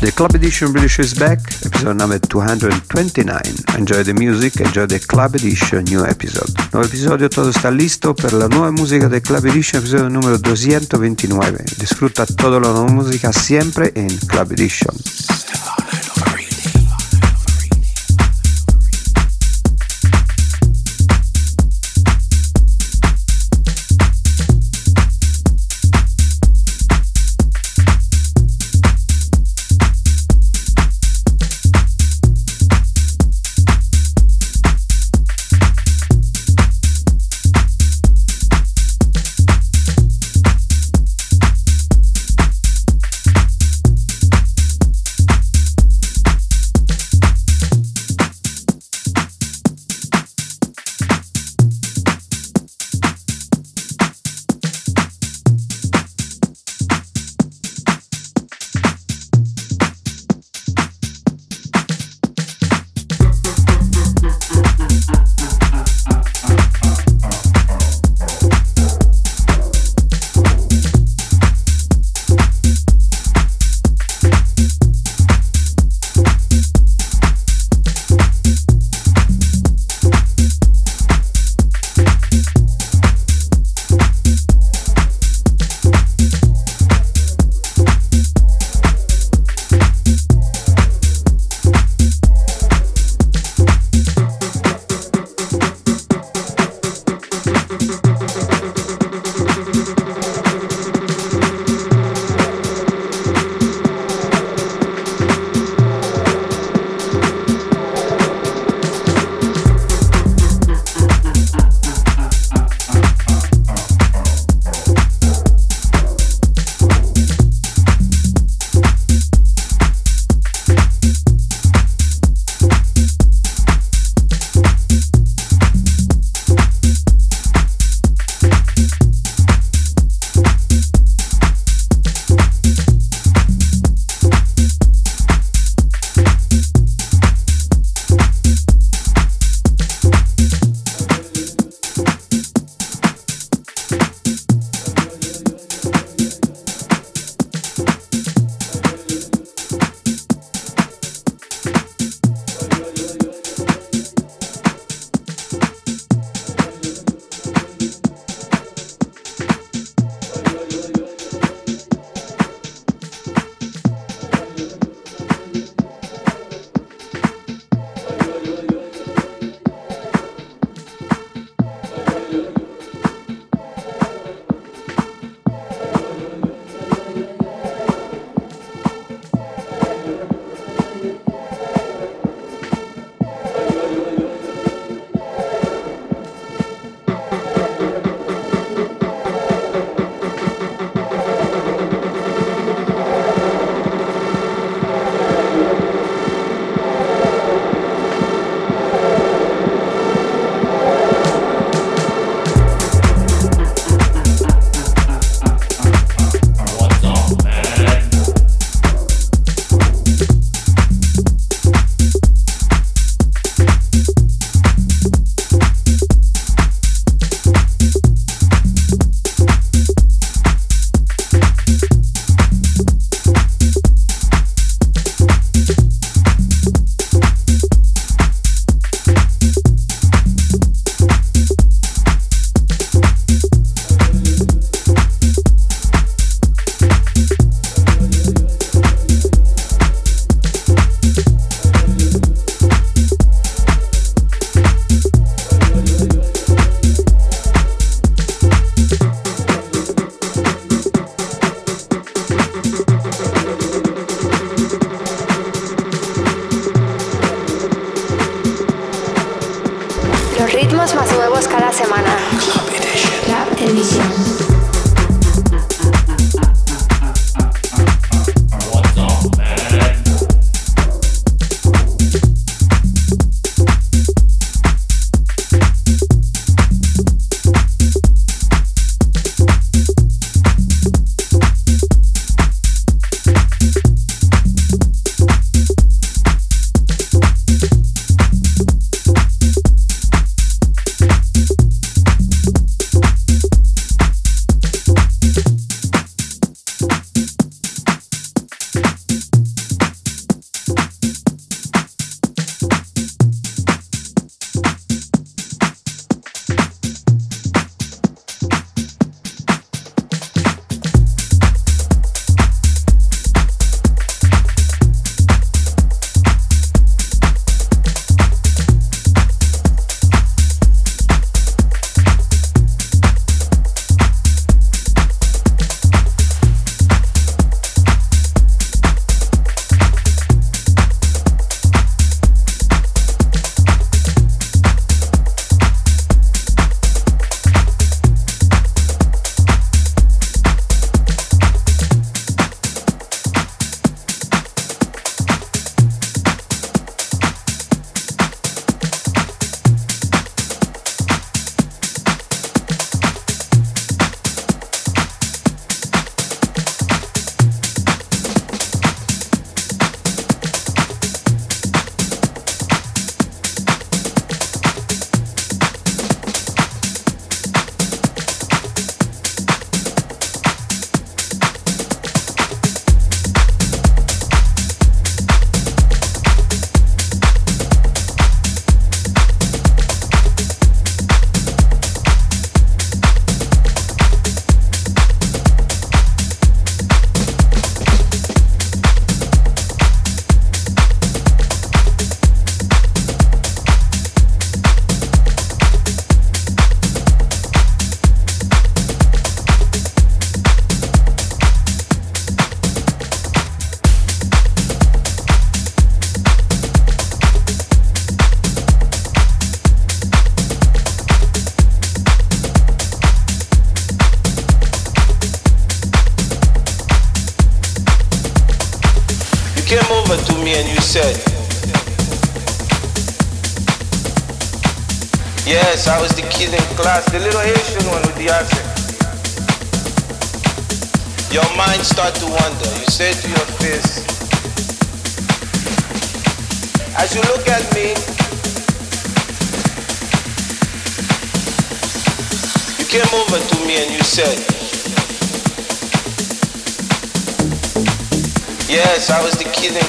The Club Edition British is back, episode number 229. Enjoy the music, enjoy the Club Edition new episode. Nuevo episodio, todo está listo per la nuova musica del Club Edition, episodio numero 229. Disfruta toda la nuova musica siempre en Club Edition.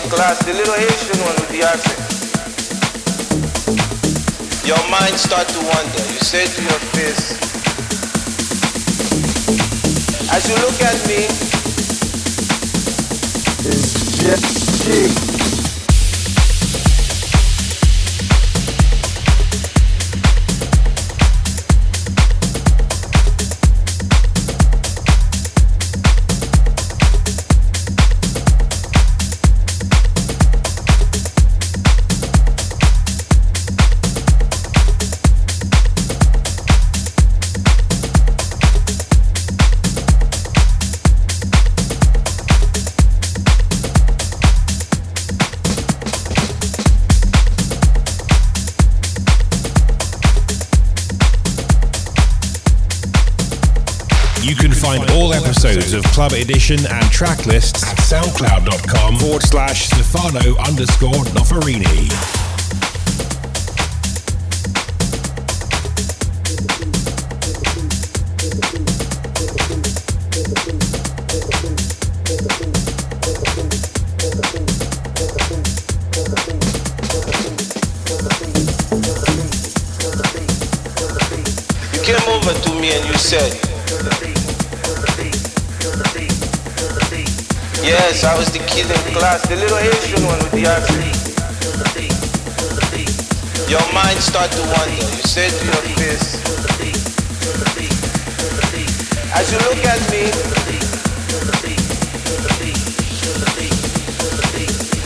Class, the little Haitian one with the accent. Your mind start to wander. You say to your face, as you look at me, it's just episodes of Club Edition and track lists at soundcloud.com forward slash Stefano underscore Noferini. Said Yes, I was the kid in class, the little Asian one with the accent. Your mind start to wander. You say to your face, as you look at me,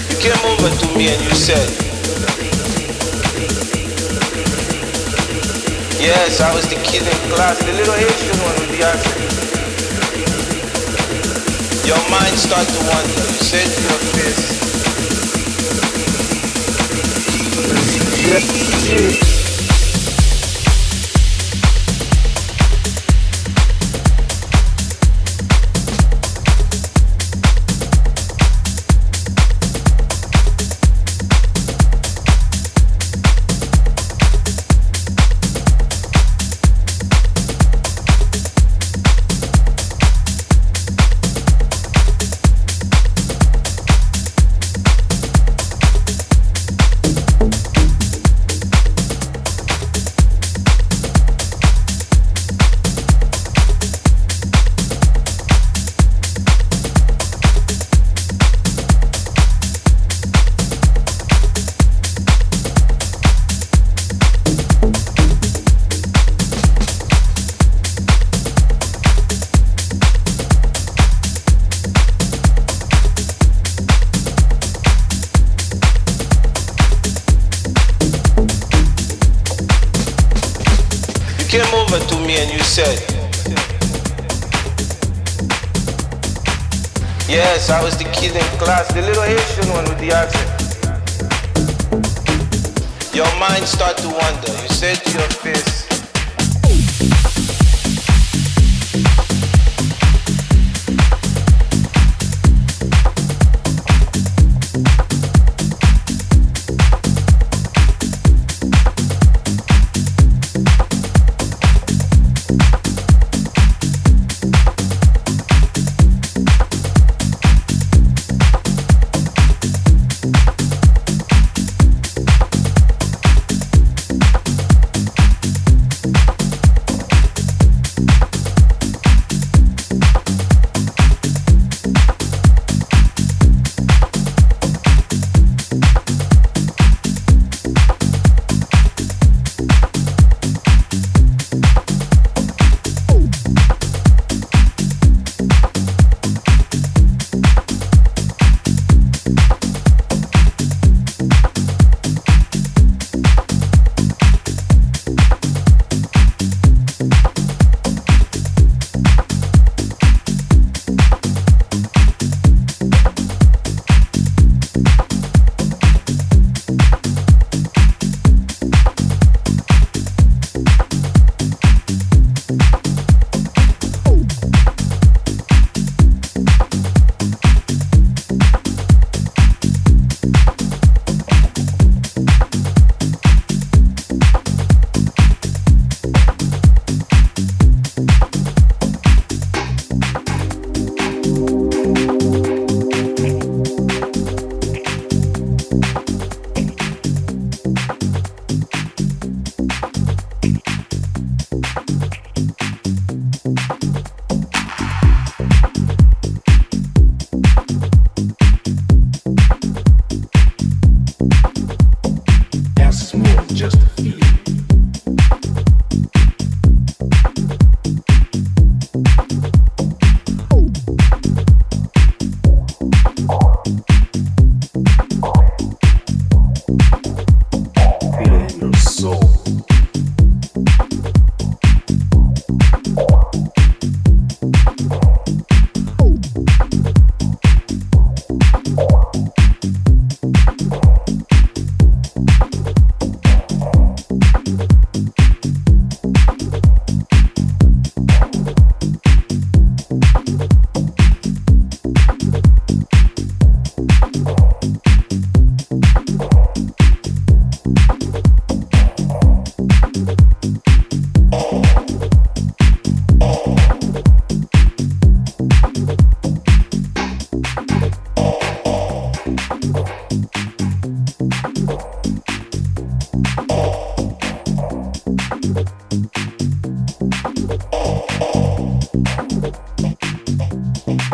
you came over to me and you said, Yes, I was the kid in class, the little Asian one with the accent. Your mind start to wander. You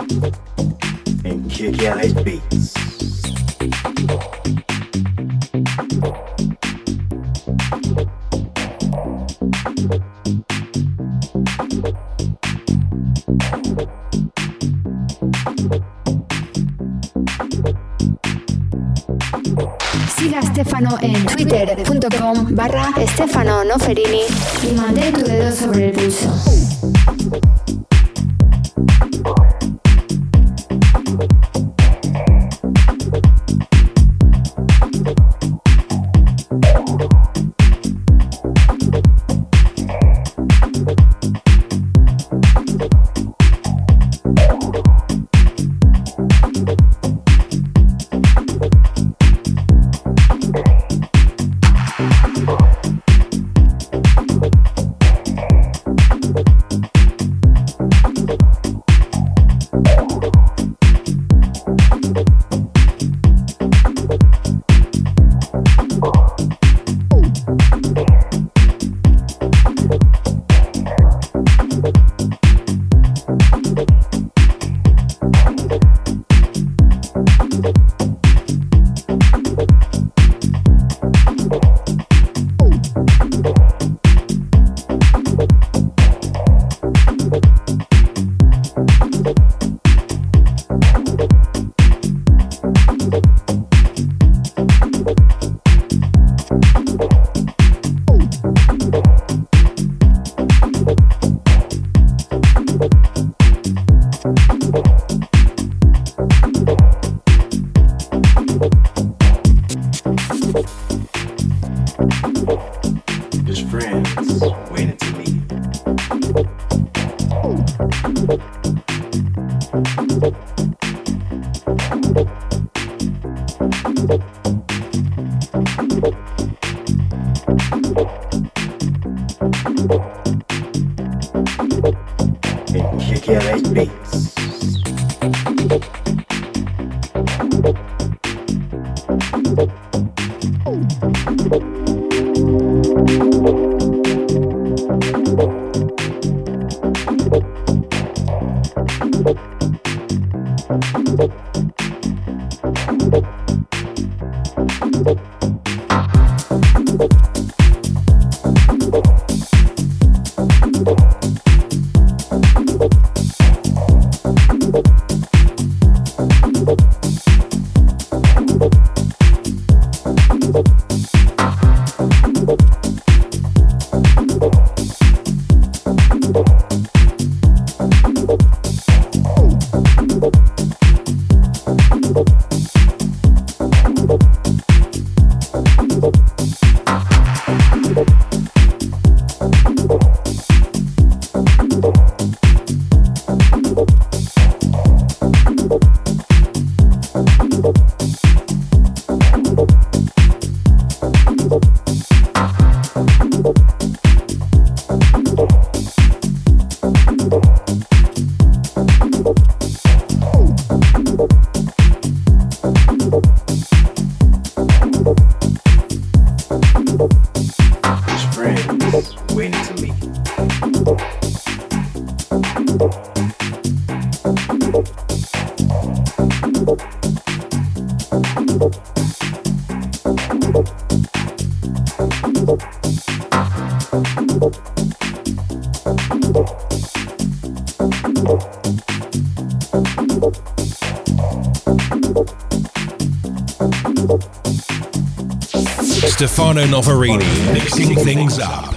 say to your face. barra Estefano Noferini y mantén tu dedo sobre el pulso. His friends waited to meet. Stefano Noferini mixing things up.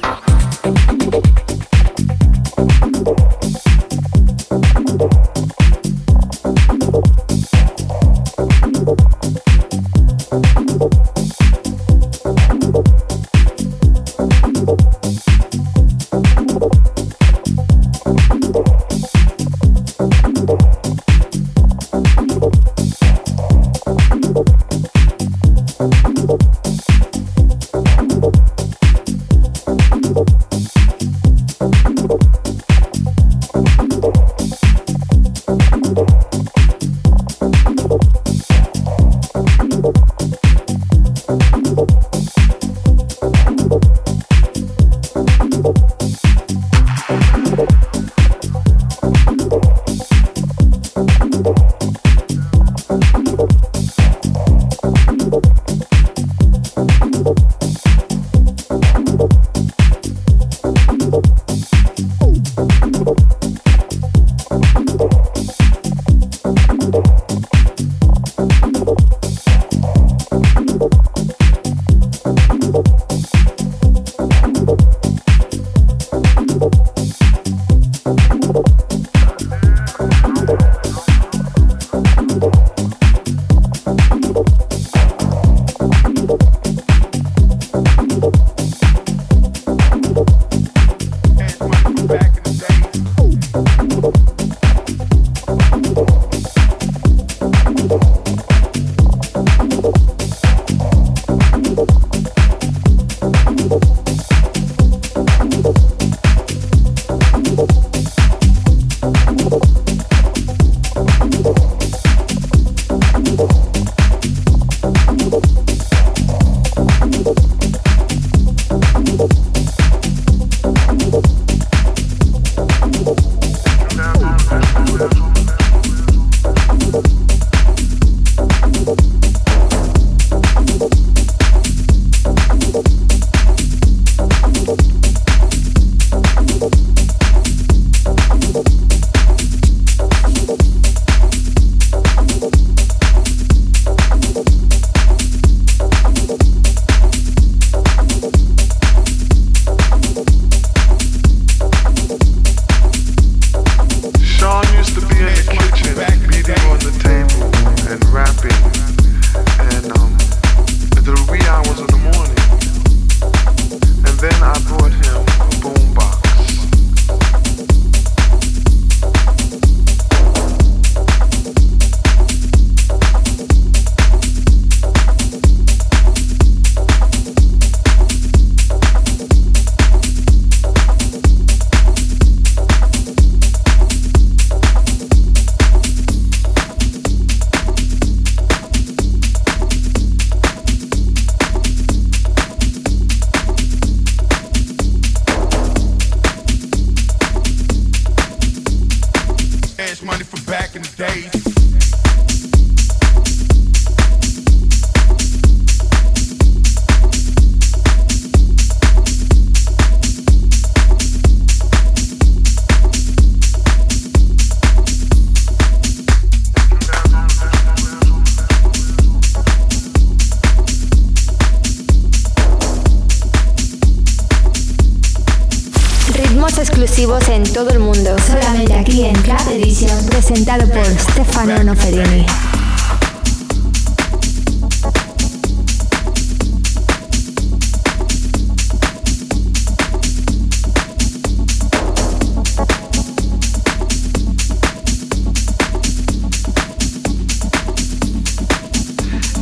Presentado por Stefano Noferini.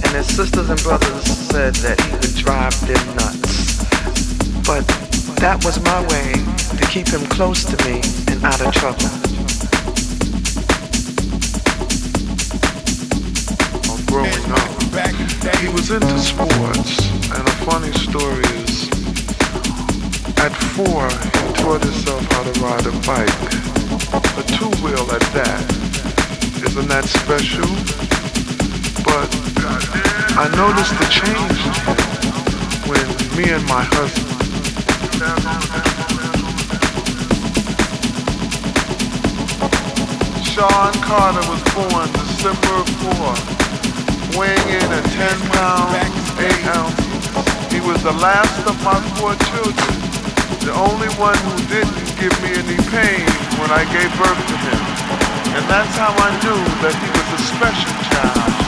And his sisters and brothers said that he could drive them nuts. But that was my way to keep him close to me into sports, and a funny story is, at four, he taught himself how to ride a bike, a two-wheel at that. Isn't that special? But I noticed the change when me and my husband Shawn Carter was born December 4, weighing in at 10 pounds, 8 ounces. He was the last of my four children, the only one who didn't give me any pain when I gave birth to him. And that's how I knew that he was a special child.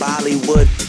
Bollywood.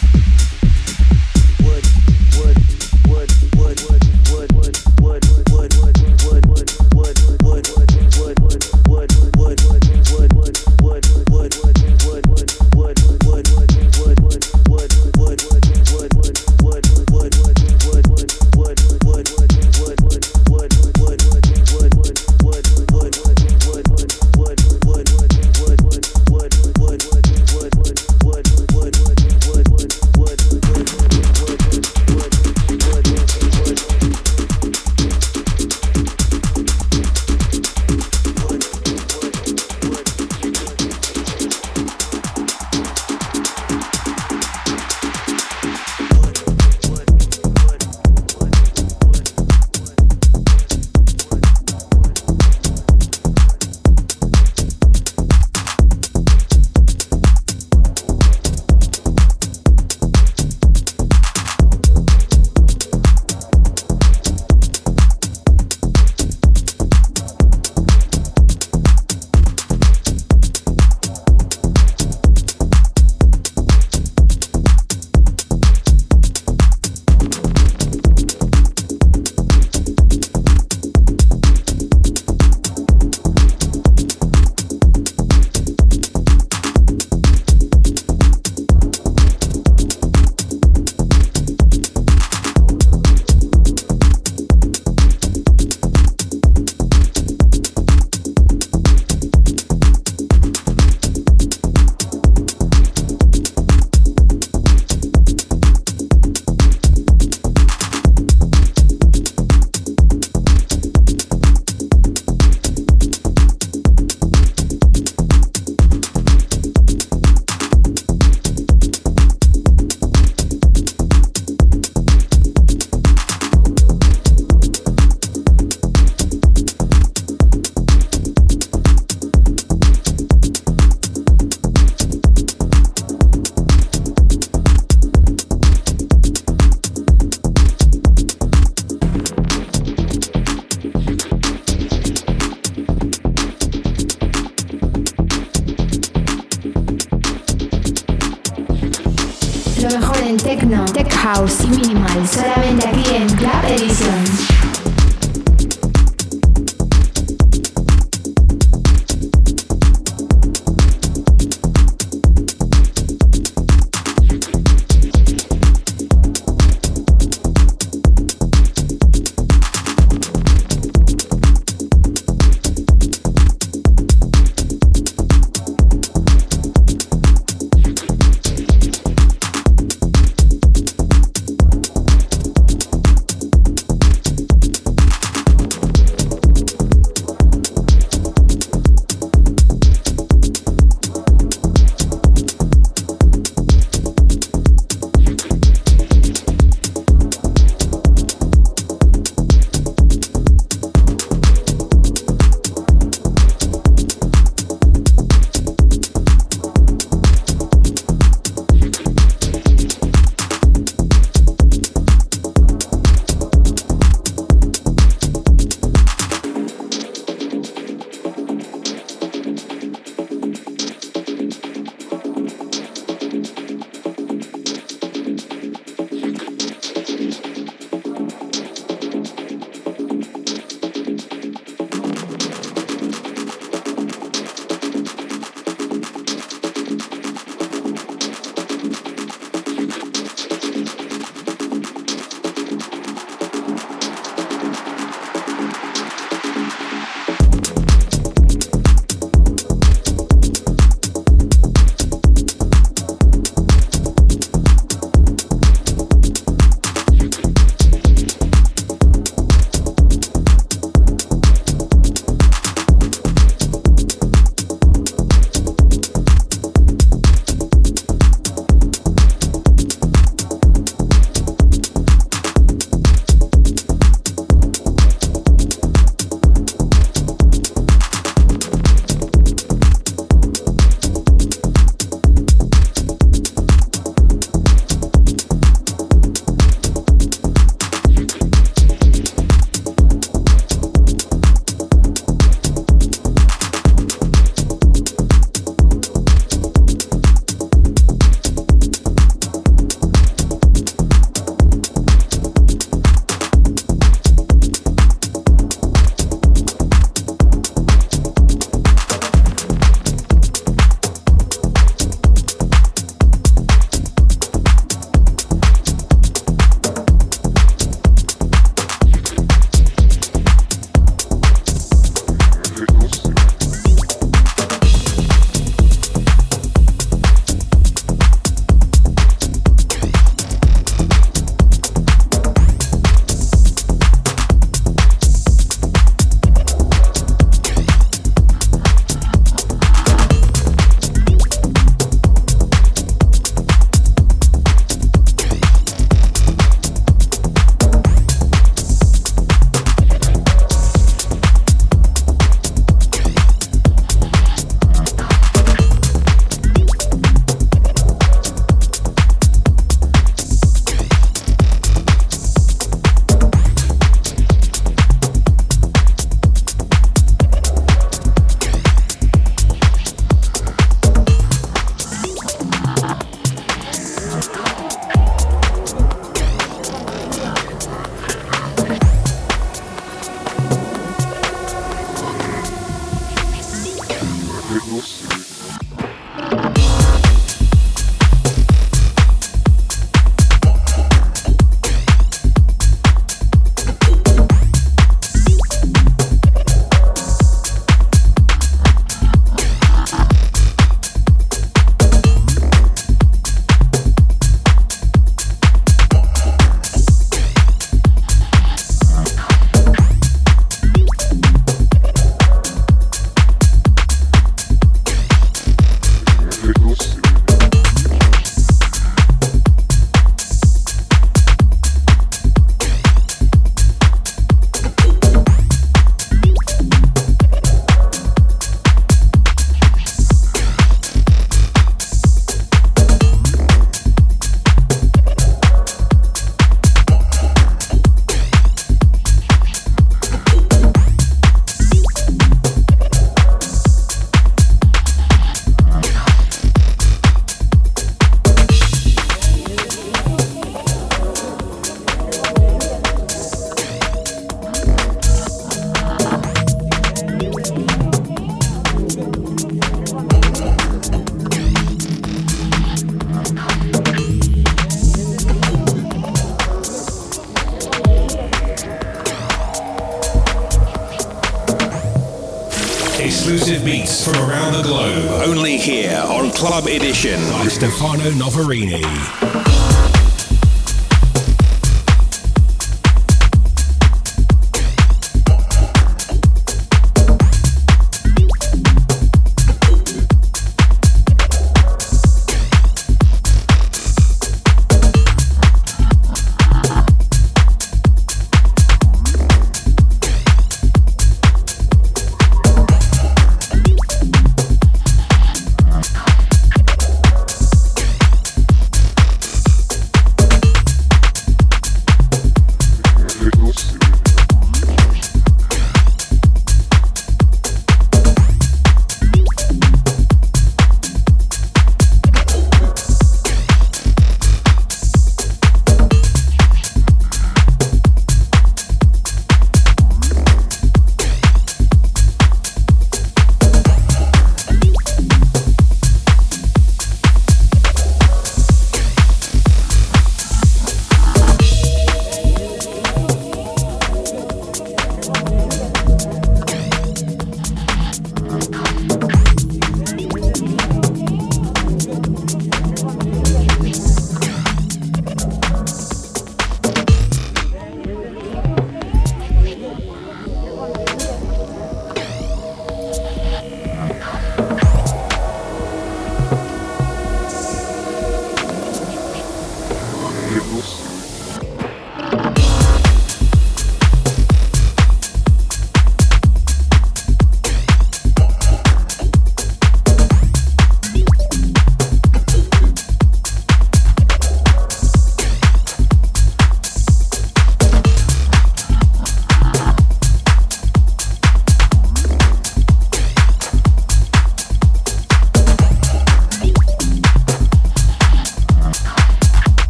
Club Edition by Stefano Noferini.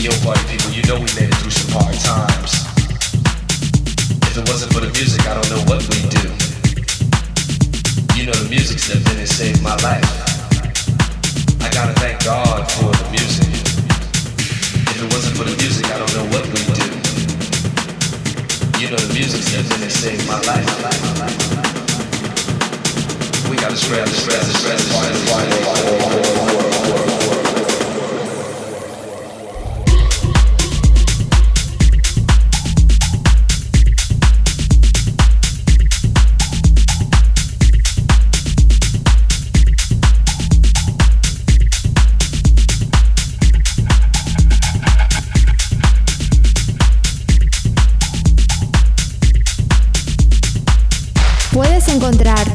yo, party people, you know we made it through some hard times. If it wasn't for the music, I don't know what we'd do. You know the music stepped in and saved my life. I gotta thank God for the music. If it wasn't for the music, I don't know what we'd do. You know the music stepped in and saved my life. We gotta spread, spread, spread, spread, spread, spread, spread, spread, spread, spread, spread, spread, spread,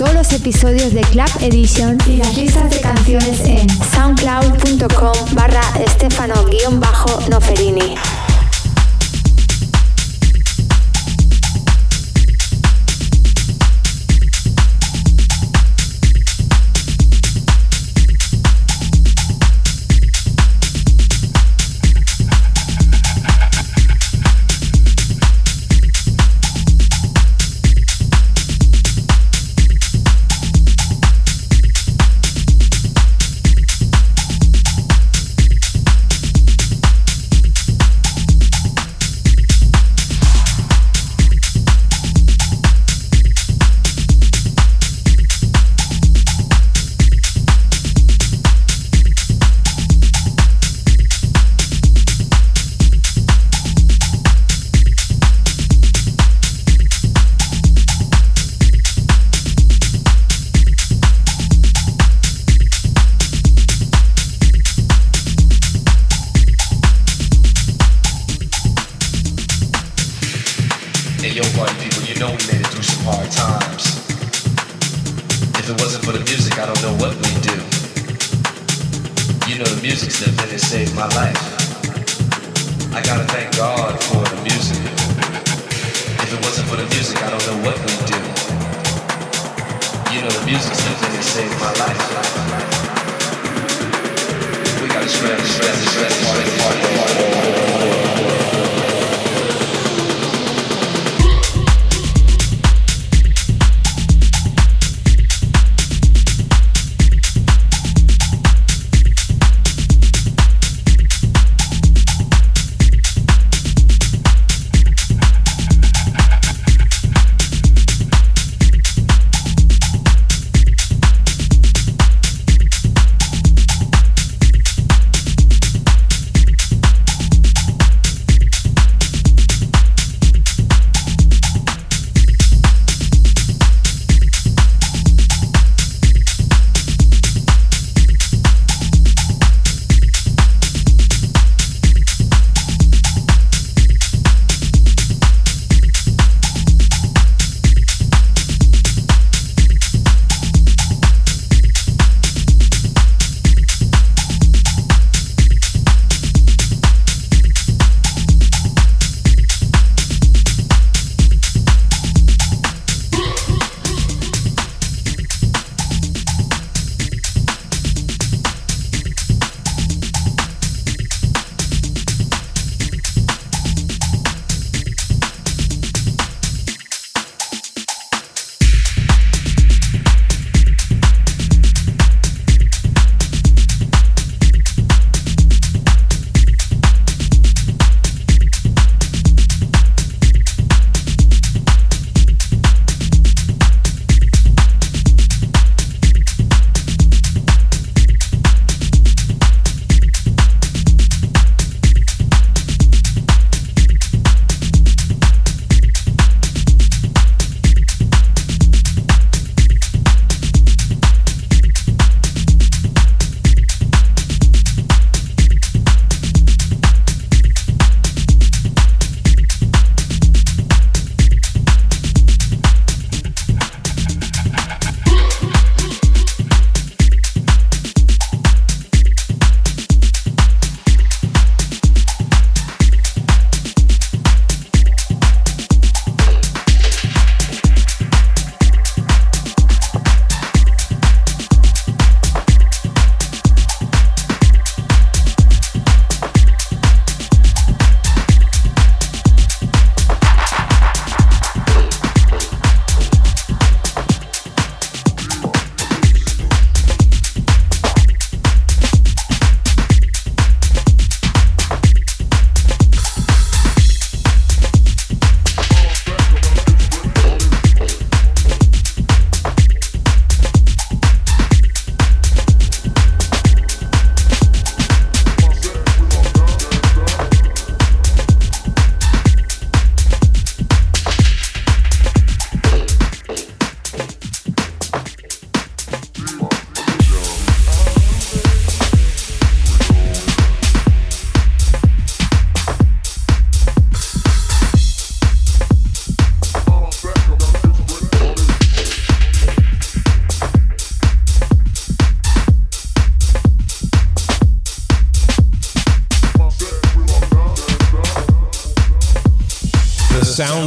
todos los episodios de Club Edition y las listas de canciones en soundcloud.com barra Stefano-Noferini.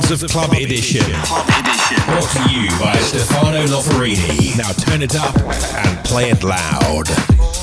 Sounds of Club Edition. Club Edition. Brought to you by Stefano Noferini. Now turn it up and play it loud.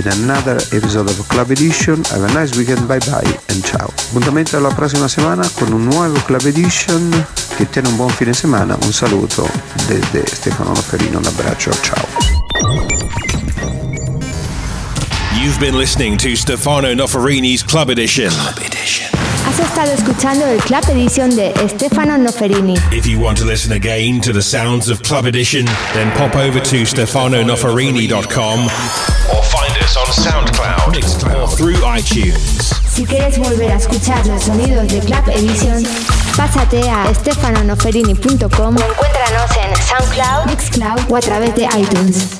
With another episode of Club Edition. Have a nice weekend, bye bye and ciao. Appuntamento alla prossima settimana con un nuovo Club Edition che tiene un buon fine settimana. Un saluto desde Stefano Noferini, un abbraccio, ciao. You've been listening to Stefano Noferini's Club Edition. Club Edition. Has estado escuchando el Club Edition de Stefano Noferini. If you want to listen again to the sounds of Club Edition, then pop over to stefanonoferini.com or find us on SoundCloud, Mixcloud, or through iTunes. Si quieres volver a escuchar los sonidos de Club Edition, pásate a stefanonoferini.com o encuéntranos en SoundCloud, Mixcloud o a través de iTunes.